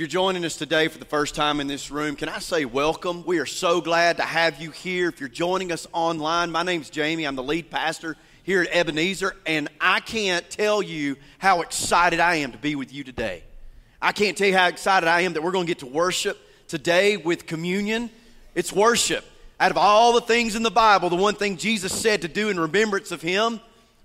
you're joining us today for the first time in this room, can I say welcome? We are so glad to have you here. If you're joining us online, my name's Jamie. I'm the lead pastor here at Ebenezer, and I can't tell you how excited I am to be with you today. I can't tell you how excited I am that we're going to get to worship today with communion. It's worship. Out of all the things in the Bible, the one thing Jesus said to do in remembrance of Him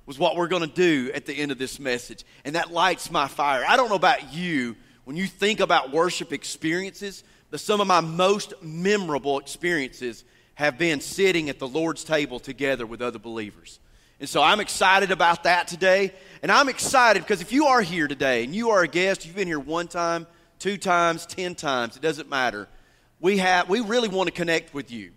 was what we're going to do at the end of this message. And that lights my fire. I don't know about you when you think about worship experiences, but some of my most memorable experiences have been sitting at the Lord's table together with other believers. And so I'm excited about that today. And I'm excited because if you are here today and you are a guest, you've been here one time, two times, ten times, it doesn't matter. We, have, we really want to connect with you.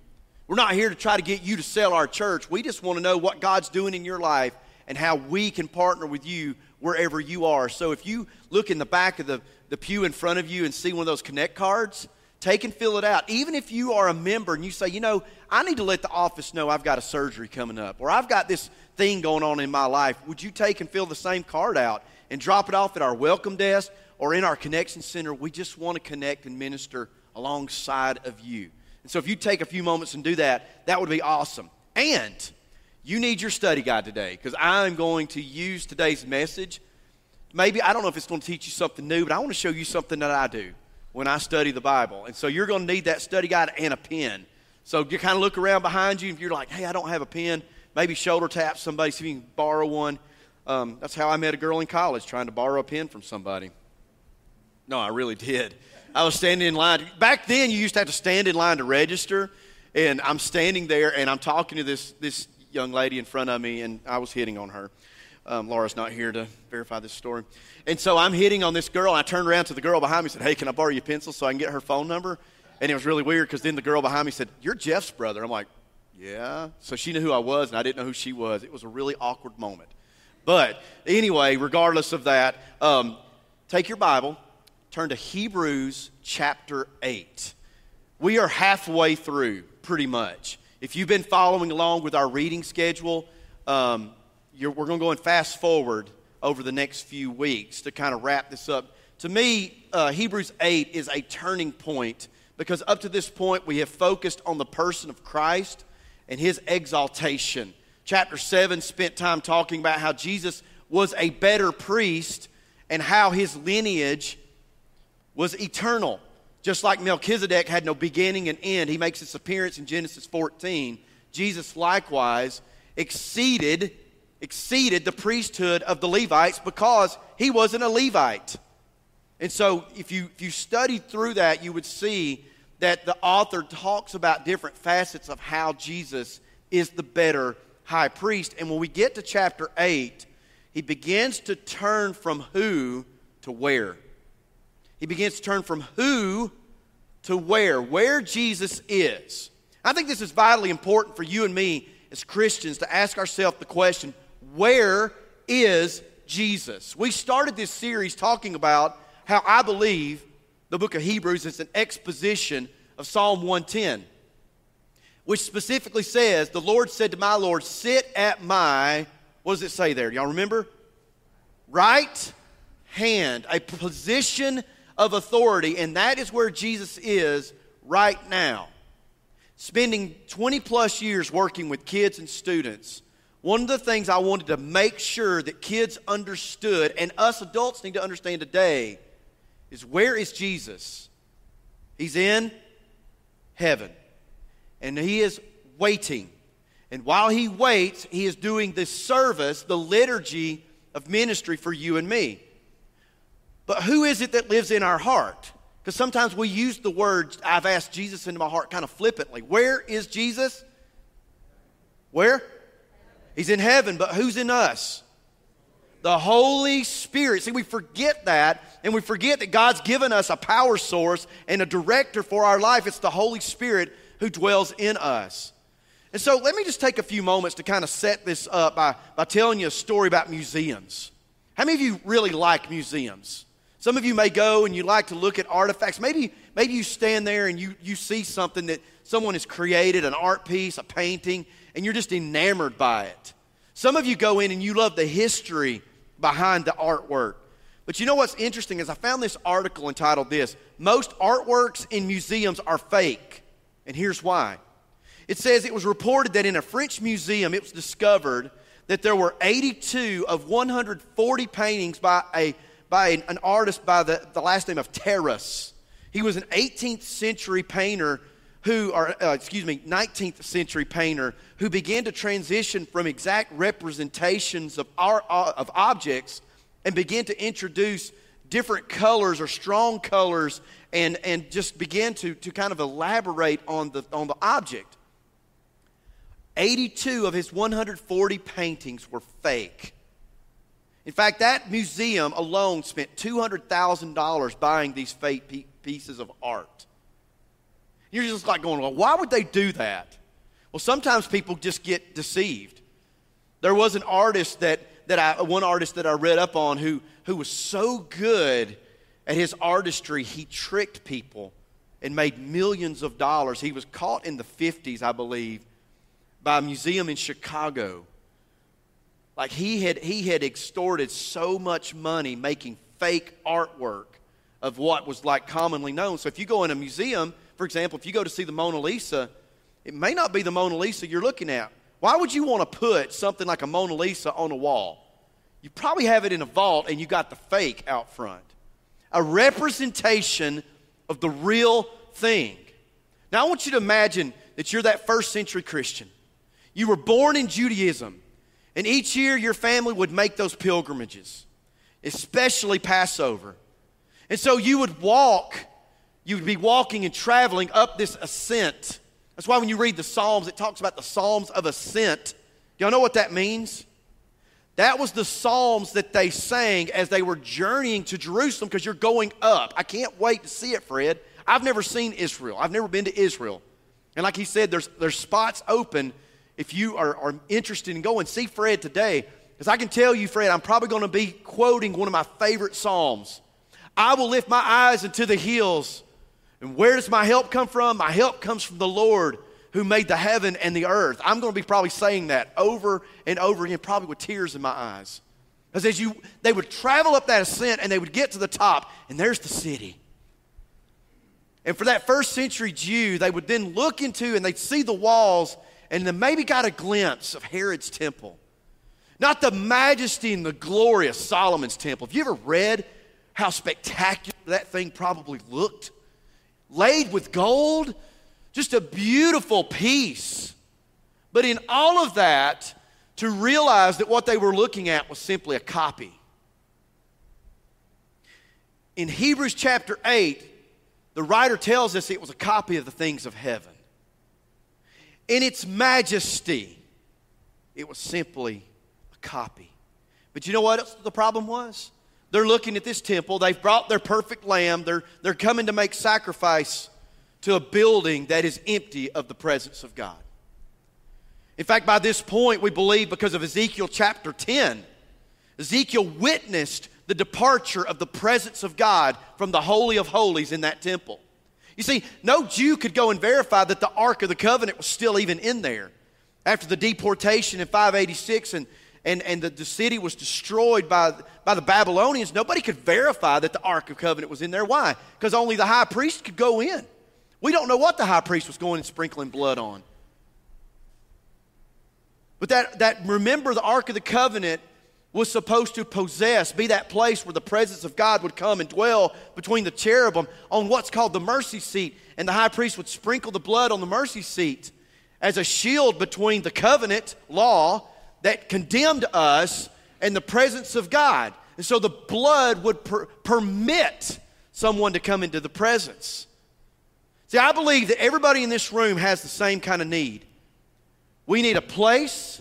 We're not here to try to get you to sell our church. We just want to know what God's doing in your life and how we can partner with you wherever you are. So if you look in the back of the, the pew in front of you and see one of those connect cards, take and fill it out. Even if you are a member and you say, you know, I need to let the office know I've got a surgery coming up or I've got this thing going on in my life, would you take and fill the same card out and drop it off at our welcome desk or in our connection center? We just want to connect and minister alongside of you. And so if you take a few moments and do that, that would be awesome. And you need your study guide today because I'm going to use today's message. Maybe, I don't know if it's going to teach you something new, but I want to show you something that I do when I study the Bible. And so you're going to need that study guide and a pen. So you kind of look around behind you. If you're like, hey, I don't have a pen, maybe shoulder tap somebody, see if you can borrow one. Um, that's how I met a girl in college, trying to borrow a pen from somebody. No, I really did. I was standing in line. Back then, you used to have to stand in line to register. And I'm standing there and I'm talking to this, this young lady in front of me, and I was hitting on her. Um, Laura's not here to verify this story. And so I'm hitting on this girl, and I turned around to the girl behind me and said, Hey, can I borrow your pencil so I can get her phone number? And it was really weird because then the girl behind me said, You're Jeff's brother. I'm like, Yeah. So she knew who I was, and I didn't know who she was. It was a really awkward moment. But anyway, regardless of that, um, take your Bible, turn to Hebrews chapter 8. We are halfway through, pretty much. If you've been following along with our reading schedule, um, we're going to go and fast forward over the next few weeks to kind of wrap this up. To me, uh, Hebrews 8 is a turning point because up to this point we have focused on the person of Christ and his exaltation. Chapter 7 spent time talking about how Jesus was a better priest and how his lineage was eternal. Just like Melchizedek had no beginning and end, he makes his appearance in Genesis 14. Jesus likewise exceeded exceeded the priesthood of the Levites because he wasn't a Levite. And so if you if you studied through that, you would see that the author talks about different facets of how Jesus is the better high priest. And when we get to chapter 8, he begins to turn from who to where. He begins to turn from who to where, where Jesus is. I think this is vitally important for you and me as Christians to ask ourselves the question where is Jesus? We started this series talking about how I believe the book of Hebrews is an exposition of Psalm 110, which specifically says, The Lord said to my Lord, Sit at my, what does it say there? Y'all remember? Right hand, a position of authority, and that is where Jesus is right now. Spending 20 plus years working with kids and students, one of the things I wanted to make sure that kids understood, and us adults need to understand today, is where is Jesus? He's in heaven, and he is waiting. And while he waits, he is doing this service, the liturgy of ministry for you and me. But who is it that lives in our heart? Because sometimes we use the word, I've asked Jesus into my heart kind of flippantly. Where is Jesus? Where? He's in heaven, but who's in us? The Holy Spirit. See, we forget that, and we forget that God's given us a power source and a director for our life. It's the Holy Spirit who dwells in us. And so let me just take a few moments to kind of set this up by, by telling you a story about museums. How many of you really like museums? Some of you may go and you like to look at artifacts. Maybe, maybe you stand there and you, you see something that someone has created, an art piece, a painting, and you're just enamored by it. Some of you go in and you love the history behind the artwork. But you know what's interesting is I found this article entitled this Most artworks in museums are fake. And here's why. It says it was reported that in a French museum, it was discovered that there were 82 of 140 paintings by, a, by an, artist by the, the last name of Terrus. He was an 18th century painter who, are, uh, excuse me, 19th century painter who began to transition from exact representations of, our, uh, of objects and begin to introduce different colors or strong colors and, and just begin to, to kind of elaborate on the, on the object. 82 of his 140 paintings were fake. In fact, that museum alone spent $200,000 buying these fake pieces of art. You're just like going, well, why would they do that? Well, sometimes people just get deceived. There was an artist that that I, one artist that I read up on who, who was so good at his artistry, he tricked people and made millions of dollars. He was caught in the 50s, I believe, by a museum in Chicago. Like he had, he had extorted so much money making fake artwork of what was like commonly known. So if you go in a museum, for example, if you go to see the Mona Lisa, it may not be the Mona Lisa you're looking at. Why would you want to put something like a Mona Lisa on a wall? You probably have it in a vault and you got the fake out front. A representation of the real thing. Now, I want you to imagine that you're that first century Christian. You were born in Judaism, and each year your family would make those pilgrimages, especially Passover. And so you would walk, you would be walking and traveling up this ascent that's why when you read the Psalms, it talks about the Psalms of Ascent. Y'all know what that means? That was the Psalms that they sang as they were journeying to Jerusalem because you're going up. I can't wait to see it, Fred. I've never seen Israel, I've never been to Israel. And like he said, there's, there's spots open if you are, are interested in going. See Fred today. Because I can tell you, Fred, I'm probably going to be quoting one of my favorite Psalms. I will lift my eyes into the hills and where does my help come from? My help comes from the Lord who made the heaven and the earth. I'm going to be probably saying that over and over again, probably with tears in my eyes. Because as you, they would travel up that ascent and they would get to the top, and there's the city. And for that first century Jew, they would then look into and they'd see the walls and then maybe got a glimpse of Herod's temple. Not the majesty and the glory of Solomon's temple. Have you ever read how spectacular that thing probably looked? Laid with gold, just a beautiful piece. But in all of that, to realize that what they were looking at was simply a copy. In Hebrews chapter 8, the writer tells us it was a copy of the things of heaven. In its majesty, it was simply a copy. But you know what the problem was? They're looking at this temple. They've brought their perfect lamb. They're, they're coming to make sacrifice to a building that is empty of the presence of God. In fact, by this point, we believe because of Ezekiel chapter 10, Ezekiel witnessed the departure of the presence of God from the Holy of Holies in that temple. You see, no Jew could go and verify that the Ark of the Covenant was still even in there. After the deportation in 586 and and, and the, the city was destroyed by, by the Babylonians, nobody could verify that the Ark of Covenant was in there. Why? Because only the high priest could go in. We don't know what the high priest was going and sprinkling blood on. But that, that remember, the Ark of the Covenant was supposed to possess, be that place where the presence of God would come and dwell between the cherubim on what's called the mercy seat. And the high priest would sprinkle the blood on the mercy seat as a shield between the covenant law that condemned us and the presence of God. And so the blood would per- permit someone to come into the presence. See, I believe that everybody in this room has the same kind of need. We need a place,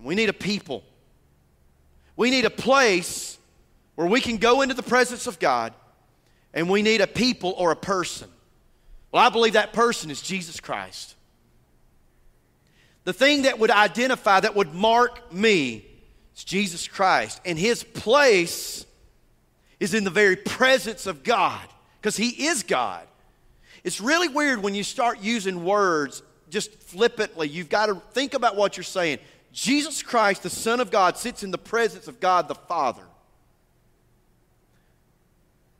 we need a people. We need a place where we can go into the presence of God, and we need a people or a person. Well, I believe that person is Jesus Christ. The thing that would identify, that would mark me, is Jesus Christ. And his place is in the very presence of God because he is God. It's really weird when you start using words just flippantly. You've got to think about what you're saying. Jesus Christ, the Son of God, sits in the presence of God the Father.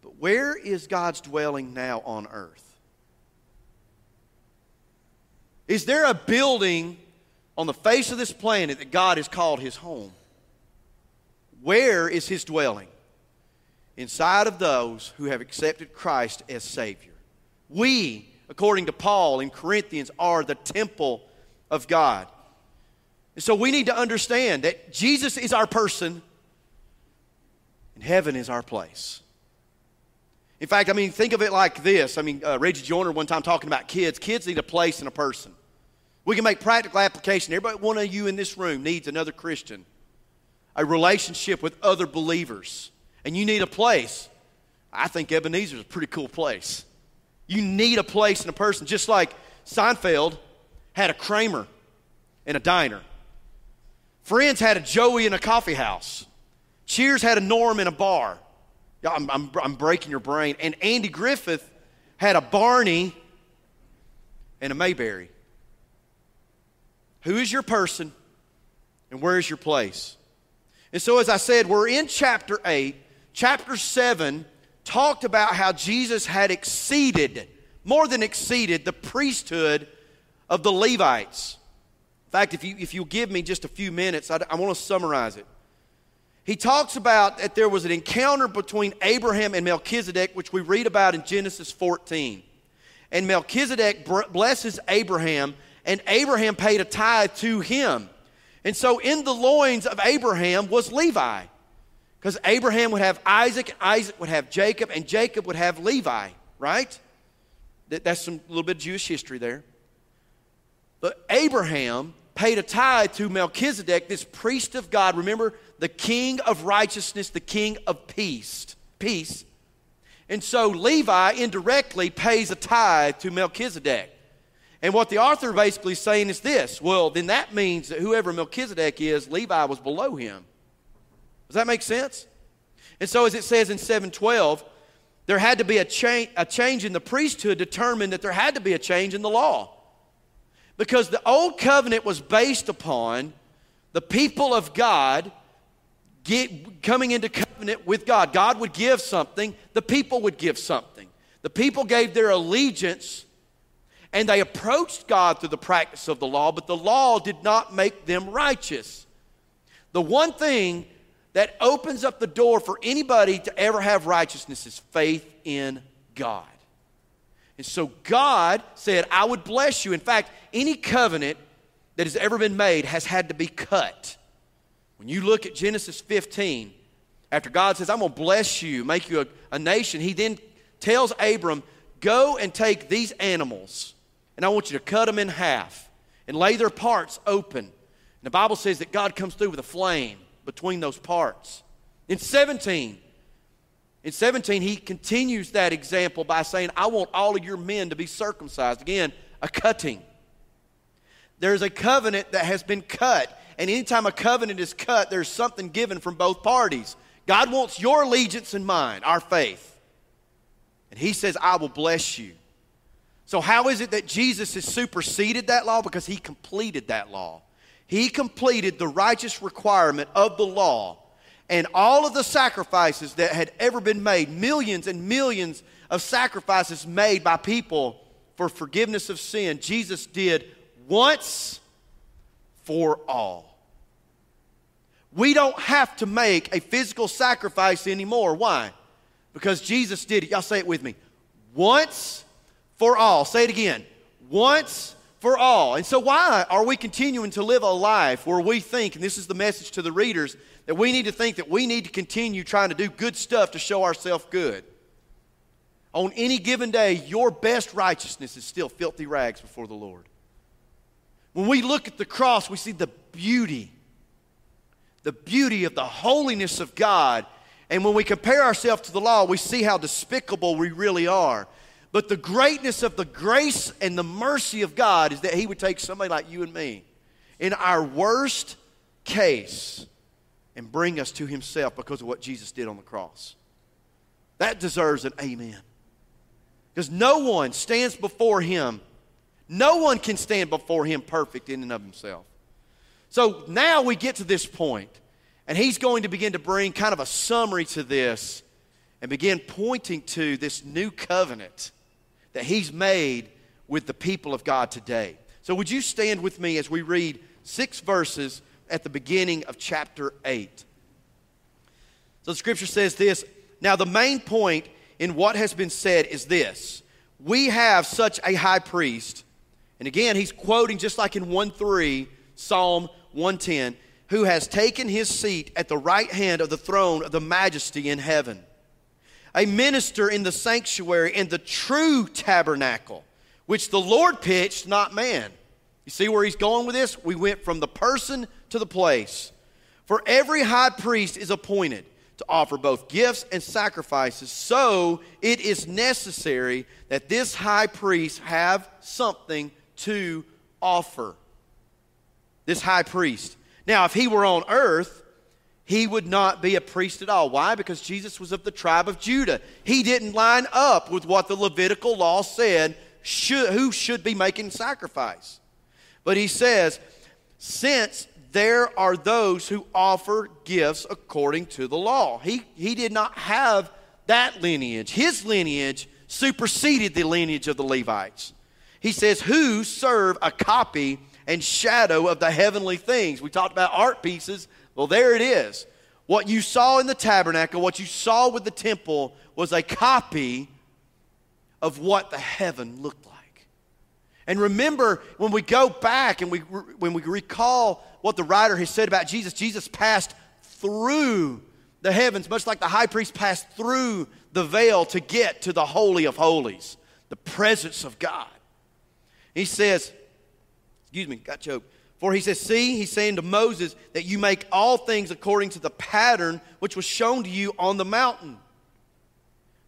But where is God's dwelling now on earth? Is there a building on the face of this planet that God has called his home? Where is his dwelling? Inside of those who have accepted Christ as Savior. We, according to Paul in Corinthians, are the temple of God. And so we need to understand that Jesus is our person and heaven is our place. In fact, I mean, think of it like this. I mean, uh, Reggie Joiner one time talking about kids. Kids need a place and a person. We can make practical application. Everybody, one of you in this room needs another Christian, a relationship with other believers, and you need a place. I think Ebenezer is a pretty cool place. You need a place and a person, just like Seinfeld had a Kramer in a diner. Friends had a Joey in a coffee house. Cheers had a Norm in a bar. I'm, I'm, I'm breaking your brain. And Andy Griffith had a Barney and a Mayberry. Who is your person and where is your place? And so, as I said, we're in chapter 8. Chapter 7 talked about how Jesus had exceeded, more than exceeded, the priesthood of the Levites. In fact, if you, if you give me just a few minutes, I, I want to summarize it he talks about that there was an encounter between Abraham and Melchizedek, which we read about in Genesis 14. And Melchizedek blesses Abraham, and Abraham paid a tithe to him. And so in the loins of Abraham was Levi, because Abraham would have Isaac, and Isaac would have Jacob, and Jacob would have Levi, right? That's some little bit of Jewish history there. But Abraham paid a tithe to Melchizedek, this priest of God. Remember, the king of righteousness, the king of peace. Peace. And so Levi indirectly pays a tithe to Melchizedek. And what the author basically is saying is this well, then that means that whoever Melchizedek is, Levi was below him. Does that make sense? And so, as it says in 712, there had to be a, cha- a change in the priesthood determined that there had to be a change in the law. Because the old covenant was based upon the people of God get, coming into covenant with God. God would give something, the people would give something. The people gave their allegiance and they approached God through the practice of the law, but the law did not make them righteous. The one thing that opens up the door for anybody to ever have righteousness is faith in God. And so God said, I would bless you. In fact, any covenant that has ever been made has had to be cut. When you look at Genesis 15, after God says, I'm going to bless you, make you a, a nation, he then tells Abram, Go and take these animals, and I want you to cut them in half and lay their parts open. And the Bible says that God comes through with a flame between those parts. In 17, in 17, he continues that example by saying, I want all of your men to be circumcised. Again, a cutting. There's a covenant that has been cut. And anytime a covenant is cut, there's something given from both parties. God wants your allegiance and mine, our faith. And he says, I will bless you. So, how is it that Jesus has superseded that law? Because he completed that law. He completed the righteous requirement of the law and all of the sacrifices that had ever been made, millions and millions of sacrifices made by people for forgiveness of sin, Jesus did once for all. We don't have to make a physical sacrifice anymore. Why? Because Jesus did it. Y'all say it with me. Once for all. Say it again. Once for all. And so, why are we continuing to live a life where we think, and this is the message to the readers, that we need to think that we need to continue trying to do good stuff to show ourselves good. On any given day, your best righteousness is still filthy rags before the Lord. When we look at the cross, we see the beauty, the beauty of the holiness of God. And when we compare ourselves to the law, we see how despicable we really are. But the greatness of the grace and the mercy of God is that He would take somebody like you and me in our worst case and bring us to Himself because of what Jesus did on the cross. That deserves an amen. Because no one stands before Him, no one can stand before Him perfect in and of Himself. So now we get to this point, and He's going to begin to bring kind of a summary to this. and begin pointing to this new covenant that he's made with the people of God today. So, would you stand with me as we read six verses at the beginning of chapter 8? So, the scripture says this Now, the main point in what has been said is this We have such a high priest, and again, he's quoting just like in 1 3, Psalm 110, who has taken his seat at the right hand of the throne of the majesty in heaven a minister in the sanctuary in the true tabernacle, which the Lord pitched, not man. You see where he's going with this? We went from the person to the place. For every high priest is appointed to offer both gifts and sacrifices, so it is necessary that this high priest have something to offer. This high priest. Now, if he were on earth, he would not be a priest at all. Why? Because Jesus was of the tribe of Judah. He didn't line up with what the Levitical law said should, who should be making sacrifice. But he says, since there are those who offer gifts according to the law, he, he did not have that lineage. His lineage superseded the lineage of the Levites. He says, who serve a copy and shadow of the heavenly things. We talked about art pieces well, there it is. What you saw in the tabernacle, what you saw with the temple, was a copy of what the heaven looked like. And remember, when we go back and we, when we recall what the writer has said about Jesus, Jesus passed through the heavens, much like the high priest passed through the veil to get to the Holy of Holies, the presence of God. He says, excuse me, got choked. For he says, See, he's saying to Moses that you make all things according to the pattern which was shown to you on the mountain.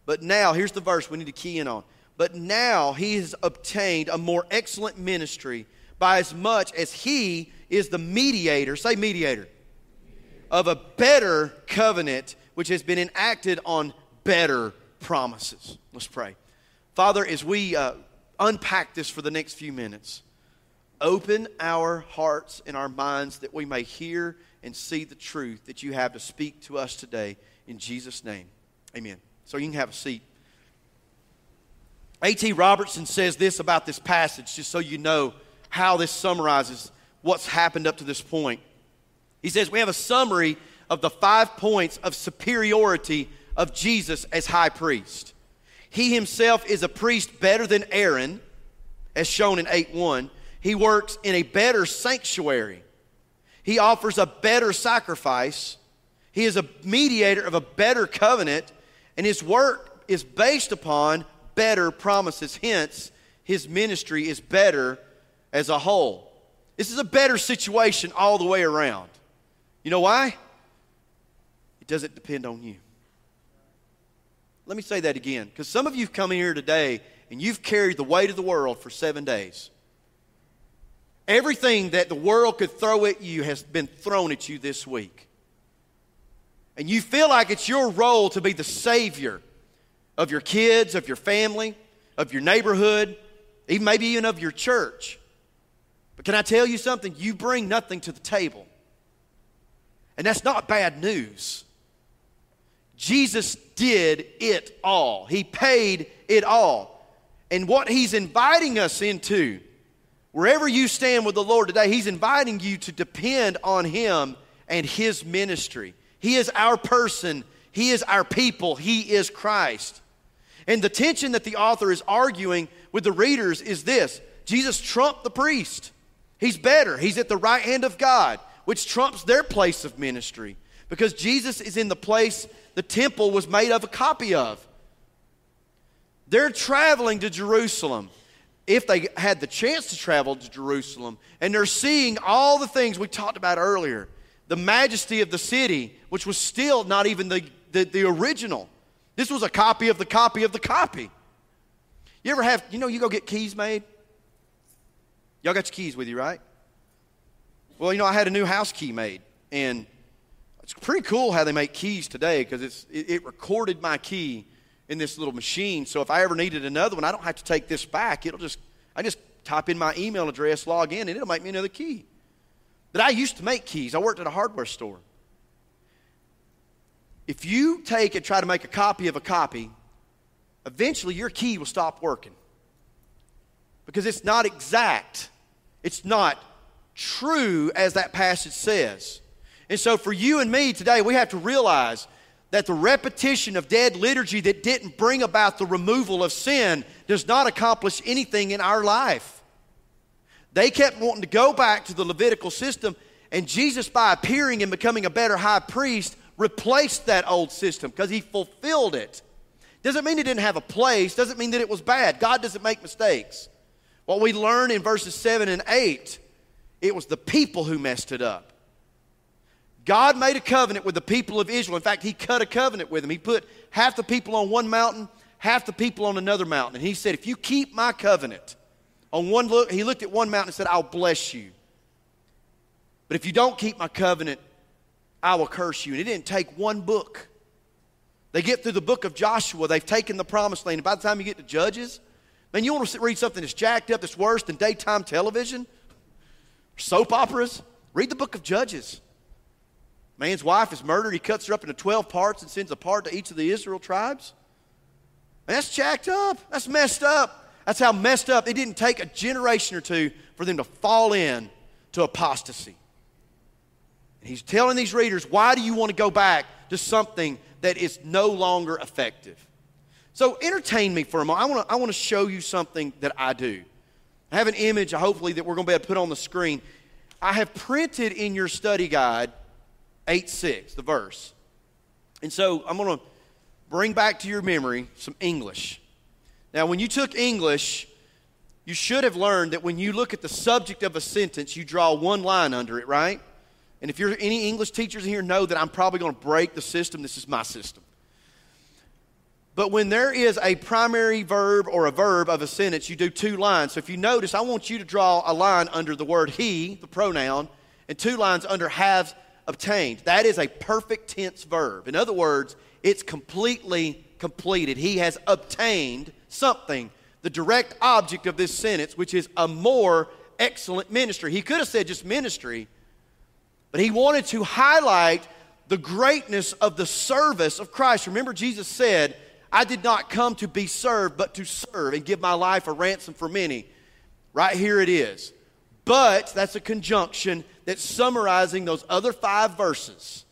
But now, here's the verse we need to key in on. But now he has obtained a more excellent ministry by as much as he is the mediator, say mediator, of a better covenant which has been enacted on better promises. Let's pray. Father, as we uh, unpack this for the next few minutes, Open our hearts and our minds that we may hear and see the truth that you have to speak to us today. In Jesus' name, amen. So you can have a seat. A.T. Robertson says this about this passage, just so you know how this summarizes what's happened up to this point. He says, We have a summary of the five points of superiority of Jesus as high priest. He himself is a priest better than Aaron, as shown in 8 1. He works in a better sanctuary. He offers a better sacrifice. He is a mediator of a better covenant, and his work is based upon better promises. Hence, his ministry is better as a whole. This is a better situation all the way around. You know why? It doesn't depend on you. Let me say that again, because some of you have come in here today and you've carried the weight of the world for seven days. Everything that the world could throw at you has been thrown at you this week. And you feel like it's your role to be the savior of your kids, of your family, of your neighborhood, even maybe even of your church. But can I tell you something? You bring nothing to the table. And that's not bad news. Jesus did it all, He paid it all. And what He's inviting us into Wherever you stand with the Lord today, He's inviting you to depend on Him and His ministry. He is our person, He is our people, He is Christ. And the tension that the author is arguing with the readers is this Jesus trumped the priest. He's better, He's at the right hand of God, which trumps their place of ministry because Jesus is in the place the temple was made of a copy of. They're traveling to Jerusalem if they had the chance to travel to Jerusalem and they're seeing all the things we talked about earlier the majesty of the city, which was still not even the, the, the, original. This was a copy of the copy of the copy. You ever have, you know, you go get keys made? Y'all got your keys with you, right? Well, you know, I had a new house key made, and it's pretty cool how they make keys today because it, it recorded my key in this little machine. So if I ever needed another one, I don't have to take this back. It'll just, I just type in my email address, log in, and it'll make me another key. But I used to make keys. I worked at a hardware store. if you take and try to make a copy of a copy, eventually your key will stop working because it's not exact. It's not true as that passage says. And so, for you and me today, we have to realize that the repetition of dead liturgy that didn't bring about the removal of sin does not accomplish anything in our life. They kept wanting to go back to the Levitical system, and Jesus, by appearing and becoming a better high priest, replaced that old system because he fulfilled it. Doesn't mean it didn't have a place, doesn't mean that it was bad. God doesn't make mistakes. What we learn in verses 7 and 8, it was the people who messed it up. God made a covenant with the people of Israel. In fact, He cut a covenant with them. He put half the people on one mountain, half the people on another mountain. And He said, If you keep my covenant, on one look, He looked at one mountain and said, I'll bless you. But if you don't keep my covenant, I will curse you. And it didn't take one book. They get through the book of Joshua, they've taken the promised land. And by the time you get to Judges, man, you want to read something that's jacked up, that's worse than daytime television, soap operas? Read the book of Judges. Man's wife is murdered. He cuts her up into 12 parts and sends a part to each of the Israel tribes. That's jacked up. That's messed up. That's how messed up. It didn't take a generation or two for them to fall in to apostasy. And he's telling these readers, why do you want to go back to something that is no longer effective? So entertain me for a moment. I want to, I want to show you something that I do. I have an image, hopefully, that we're going to be able to put on the screen. I have printed in your study guide 8 6, the verse. And so I'm going to bring back to your memory some English. Now, when you took English, you should have learned that when you look at the subject of a sentence, you draw one line under it, right? And if you're any English teachers in here, know that I'm probably going to break the system. This is my system. But when there is a primary verb or a verb of a sentence, you do two lines. So if you notice, I want you to draw a line under the word he, the pronoun, and two lines under has obtained. That is a perfect tense verb. In other words, it's completely completed. He has obtained something, the direct object of this sentence, which is a more excellent ministry. He could have said just ministry, but he wanted to highlight the greatness of the service of Christ. Remember, Jesus said, I did not come to be served, but to serve and give my life a ransom for many. Right here it is. But that's a conjunction that's summarizing those other five verses.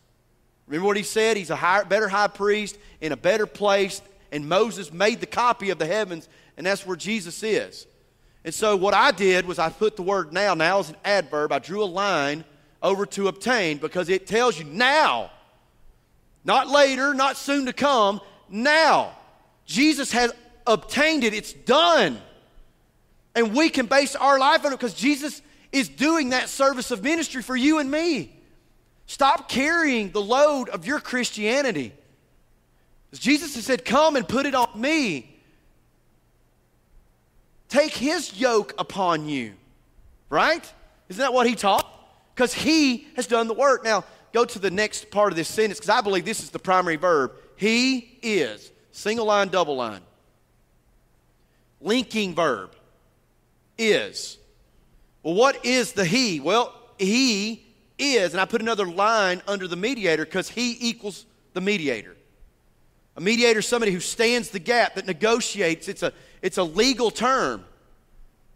Remember what he said? He's a higher, better high priest in a better place, and Moses made the copy of the heavens, and that's where Jesus is. And so what I did was I put the word now, now is an adverb. I drew a line over to obtain because it tells you now, not later, not soon to come, now. Jesus has obtained it, it's done. And we can base our life on it because Jesus is doing that service of ministry for you and me. Stop carrying the load of your Christianity. Jesus has said, Come and put it on me. Take his yoke upon you. Right? Isn't that what he taught? Because he has done the work. Now, go to the next part of this sentence because I believe this is the primary verb. He is. Single line, double line. Linking verb is. Well, what is the He? Well, He is, and I put another line under the mediator because He equals the mediator. A mediator is somebody who stands the gap, that negotiates. It's a, it's a legal term.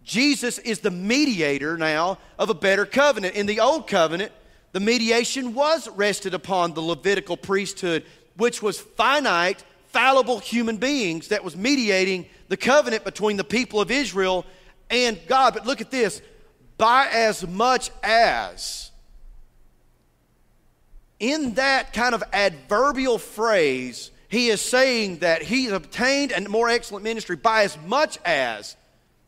Jesus is the mediator now of a better covenant. In the old covenant, the mediation was rested upon the Levitical priesthood, which was finite, fallible human beings that was mediating the covenant between the people of Israel and God. But look at this by as much as. In that kind of adverbial phrase, he is saying that he's obtained a more excellent ministry by as much as.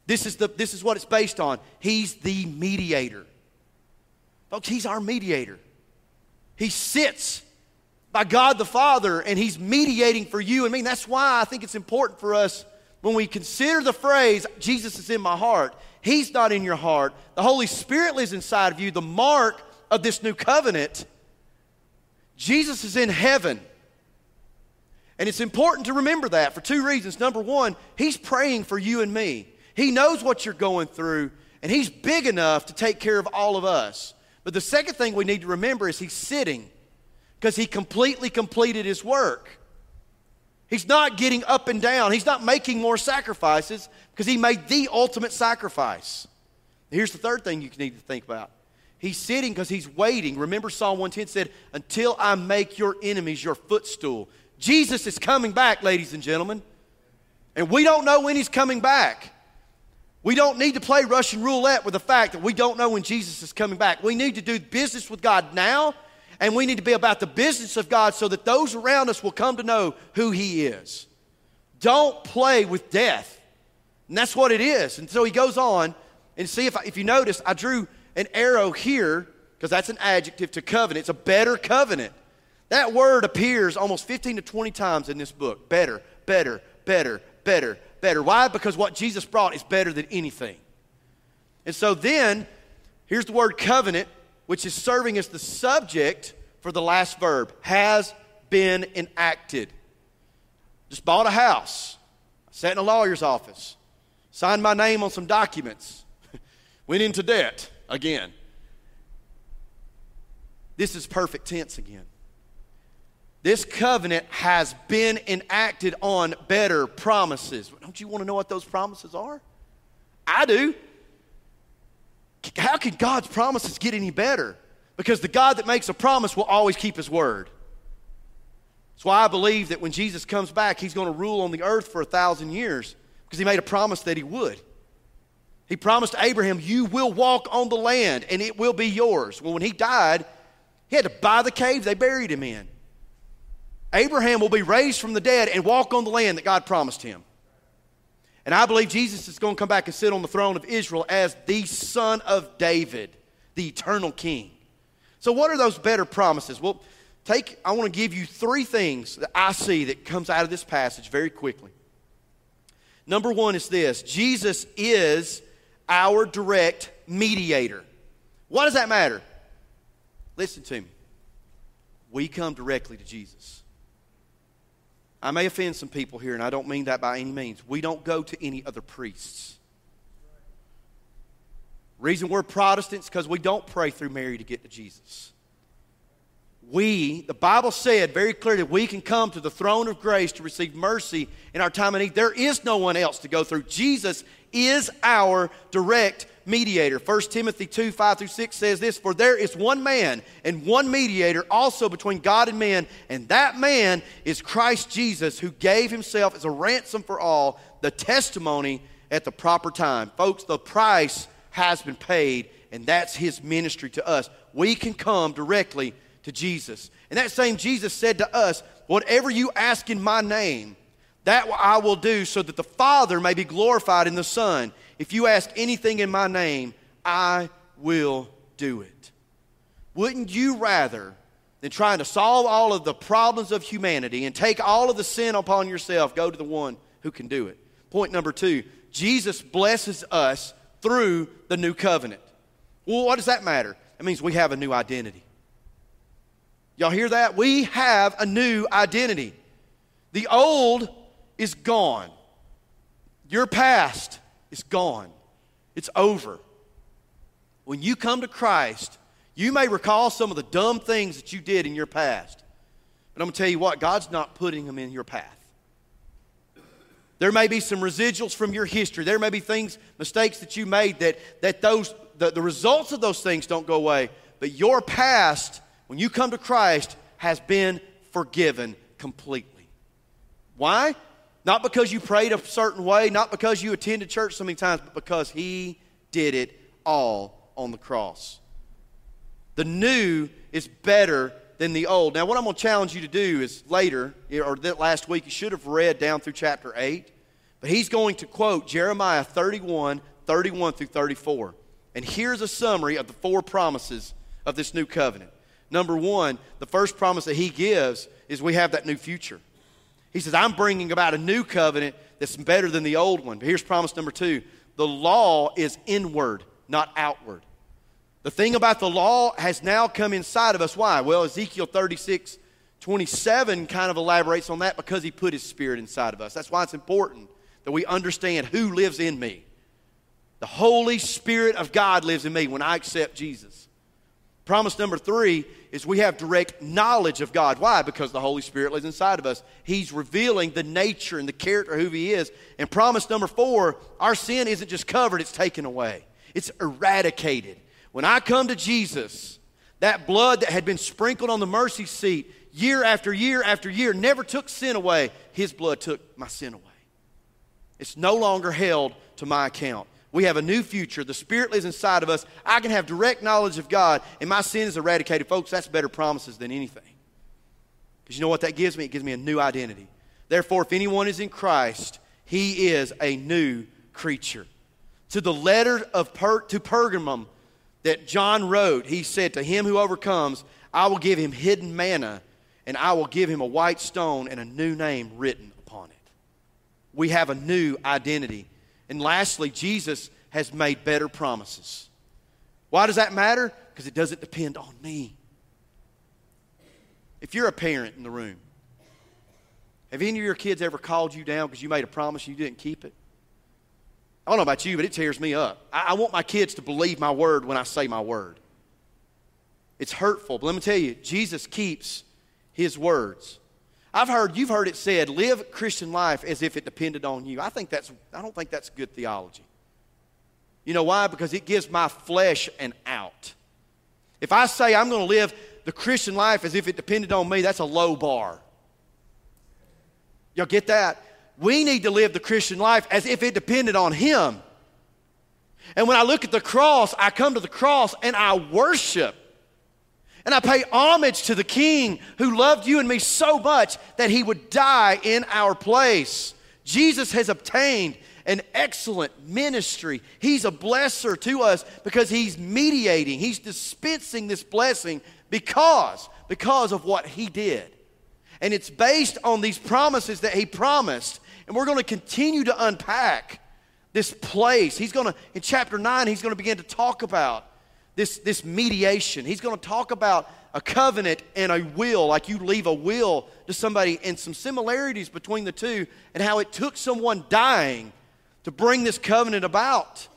This is, the, this is what it's based on. He's the mediator. Folks, he's our mediator. He sits by God the Father and he's mediating for you and me. And that's why I think it's important for us when we consider the phrase, Jesus is in my heart, He's not in your heart. The Holy Spirit lives inside of you. The mark of this new covenant, Jesus is in heaven. And it's important to remember that for two reasons. Number one, He's praying for you and me. He knows what you're going through, and He's big enough to take care of all of us. But the second thing we need to remember is He's sitting. because he completely completed his work. He's not getting up and down. He's not making more sacrifices because he made the ultimate sacrifice. Here's the third thing you need to think about. He's sitting because he's waiting. Remember, Psalm 110 said, Until I make your enemies your footstool. Jesus is coming back, ladies and gentlemen. And we don't know when he's coming back. We don't need to play Russian roulette with the fact that we don't know when Jesus is coming back. We need to do business with God now, and we need to be about the business of God so that those around us will come to know who He is. Don't play with death. And that's what it is. And so he goes on, and see if, I, if you notice, I drew an arrow here, because that's an adjective to covenant. It's a better covenant. That word appears almost 15 to 20 times in this book. Better, better, better, better, better. Why? Because what Jesus brought is better than anything. And so then, here's the word covenant, which is serving as the subject for the last verb has been enacted. Just bought a house, sat in a lawyer's office, signed my name on some documents, went into debt again. This is perfect tense again. This covenant has been enacted on better promises. Don't you want to know what those promises are? I do. How can God's promises get any better? Because the God that makes a promise will always keep his word. That's why I believe that when Jesus comes back, he's going to rule on the earth for a thousand years because he made a promise that he would. He promised Abraham, You will walk on the land and it will be yours. Well, when he died, he had to buy the cave they buried him in. Abraham will be raised from the dead and walk on the land that God promised him. And I believe Jesus is going to come back and sit on the throne of Israel as the son of David, the eternal king. So, what are those better promises? Well, take, I want to give you three things that I see that comes out of this passage very quickly. Number one is this Jesus is our direct mediator. What does that matter? Listen to me. We come directly to Jesus. I may offend some people here, and I don't mean that by any means. We don't go to any other priests. Reason we're Protestants because we don't pray through Mary to get to Jesus. We, the Bible said very clearly, we can come to the throne of grace to receive mercy in our time of need. There is no one else to go through. Jesus is our direct mediator. 1 Timothy 2 5 through 6 says this For there is one man and one mediator also between God and men, and that man is Christ Jesus, who gave himself as a ransom for all, the testimony at the proper time. Folks, the price has been paid, and that's his ministry to us. We can come directly to Jesus. And that same Jesus said to us, Whatever you ask in my name, that I will do so that the Father may be glorified in the Son. If you ask anything in my name, I will do it. Wouldn't you rather than trying to solve all of the problems of humanity and take all of the sin upon yourself, go to the one who can do it? Point number two Jesus blesses us through the new covenant. Well, what does that matter? That means we have a new identity. Y'all hear that? We have a new identity. The old is gone. Your past is gone. It's over. When you come to Christ, you may recall some of the dumb things that you did in your past. But I'm going to tell you what, God's not putting them in your path. There may be some residuals from your history. There may be things, mistakes that you made that, that those, the, the results of those things don't go away. But your past, when you come to Christ, has been forgiven completely. Why? Not because you prayed a certain way, not because you attended church so many times, but because He did it all on the cross. The new is better than the old. Now, what I'm going to challenge you to do is later, eh, or that last week, you should have read down through chapter 8, but he's going to quote Jeremiah 31, 31 through 34. And here's a summary of the four promises of this new covenant. Number one, the first promise that he gives is we have that new future. He says, I'm bringing about a new covenant that's better than the old one. But here's promise number two the law is inward, not outward. The thing about the law has now come inside of us. Why? Well, Ezekiel 36, 27 kind of elaborates on that because he put his spirit inside of us. That's why it's important that we understand who lives in me. The Holy Spirit of God lives in me when I accept Jesus. Promise number three is we have direct knowledge of God. Why? Because the Holy Spirit lives inside of us. He's revealing the nature and the character of who He is. And promise number four, our sin isn't just covered, it's taken away, it's eradicated. When I come to Jesus, that blood that had been sprinkled on the mercy seat year after year after year never took sin away. His blood took my sin away. It's no longer held to my account. We have a new future. The Spirit lives inside of us. I can have direct knowledge of God, and my sin is eradicated. Folks, that's better promises than anything. Because you know what that gives me? It gives me a new identity. Therefore, if anyone is in Christ, he is a new creature. To the letter of per- to Pergamum that John wrote, he said, To him who overcomes, I will give him hidden manna, and I will give him a white stone and a new name written upon it. We have a new identity. And lastly, Jesus has made better promises. Why does that matter? Because it doesn't depend on me. If you're a parent in the room, have any of your kids ever called you down because you made a promise you didn't keep it? I don't know about you, but it tears me up. I, I want my kids to believe my word when I say my word. It's hurtful, but let me tell you, Jesus keeps his words. I've heard, you've heard it said, live Christian life as if it depended on you. I think that's, I don't think that's good theology. You know why? Because it gives my flesh an out. If I say I'm going to live the Christian life as if it depended on me, that's a low bar. Y'all get that? We need to live the Christian life as if it depended on Him. And when I look at the cross, I come to the cross and I worship. And I pay homage to the King who loved you and me so much that he would die in our place. Jesus has obtained an excellent ministry. He's a blesser to us because he's mediating, he's dispensing this blessing because because of what he did. And it's based on these promises that he promised. And we're going to continue to unpack this place. He's going to in chapter 9 he's going to begin to talk about this, this mediation. He's going to talk about a covenant and a will, like you leave a will to somebody, and some similarities between the two, and how it took someone dying to bring this covenant about.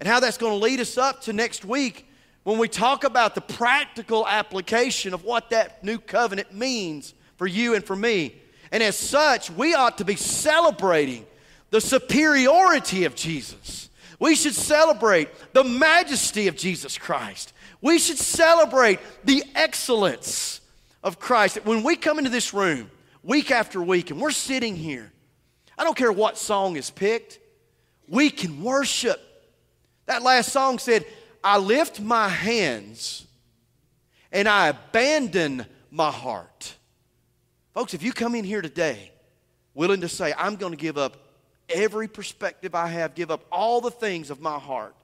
And how that's going to lead us up to next week when we talk about the practical application of what that new covenant means for you and for me. And as such, we ought to be celebrating the superiority of Jesus we should celebrate the majesty of Jesus Christ. We should celebrate the excellence of Christ. When we come into this room week after week and we're sitting here, I don't care what song is picked, we can worship. That last song said, I lift my hands and I abandon my heart. Folks, if you come in here today willing to say, I'm going to give up every perspective I have, give up all the things of my heart.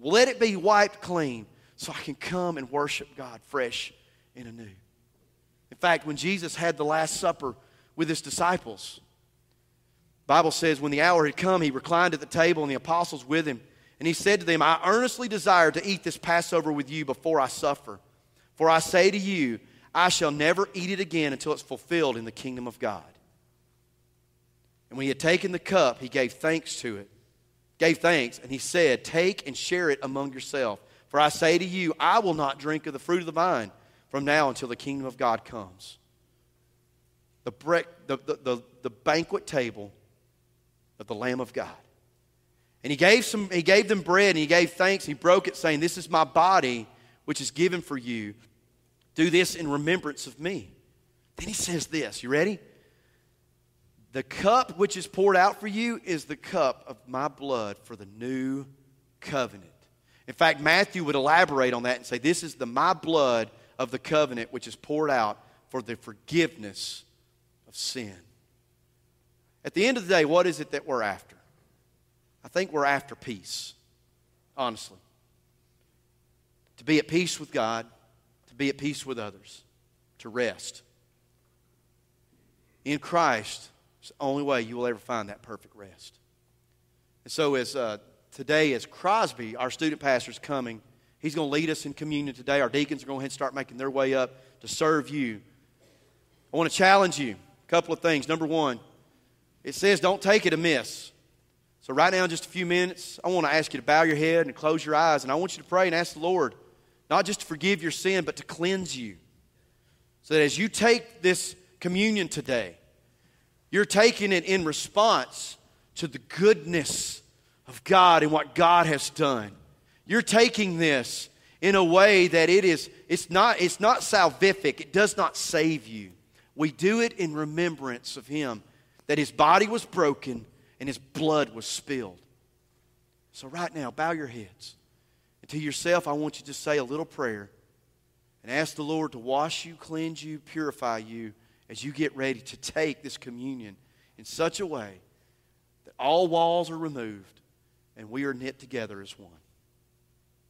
Let it be wiped clean so I can come and worship God fresh and anew. In fact, when Jesus had the Last Supper with his disciples, Bible says when the hour had come, he reclined at the table and the apostles with him. And he said to them, I earnestly desire to eat this Passover with you before I suffer. For I say to you, I shall never eat it again until it's fulfilled in the kingdom of God. And when he had taken the cup, he gave thanks to it, gave thanks, and he said, Take and share it among yourself. For I say to you, I will not drink of the fruit of the vine from now until the kingdom of God comes. The, bre- the, the, the, the banquet table of the Lamb of God. And he gave, some, he gave them bread and he gave thanks. He broke it, saying, This is my body, which is given for you. Do this in remembrance of me. Then he says this. You ready? The cup which is poured out for you is the cup of my blood for the new covenant. In fact, Matthew would elaborate on that and say, This is the my blood of the covenant which is poured out for the forgiveness of sin. At the end of the day, what is it that we're after? I think we're after peace, honestly. To be at peace with God, to be at peace with others, to rest. In Christ, it's the only way you will ever find that perfect rest. And so, as uh, today, as Crosby, our student pastor, is coming, he's going to lead us in communion today. Our deacons are going to and start making their way up to serve you. I want to challenge you a couple of things. Number one, it says don't take it amiss. So, right now, in just a few minutes, I want to ask you to bow your head and close your eyes, and I want you to pray and ask the Lord not just to forgive your sin, but to cleanse you. So that as you take this communion today, you're taking it in response to the goodness of God and what God has done. You're taking this in a way that it is it's not it's not salvific. It does not save you. We do it in remembrance of him that his body was broken and his blood was spilled. So right now, bow your heads. And to yourself, I want you to say a little prayer and ask the Lord to wash you, cleanse you, purify you as you get ready to take this communion in such a way that all walls are removed and we are knit together as one.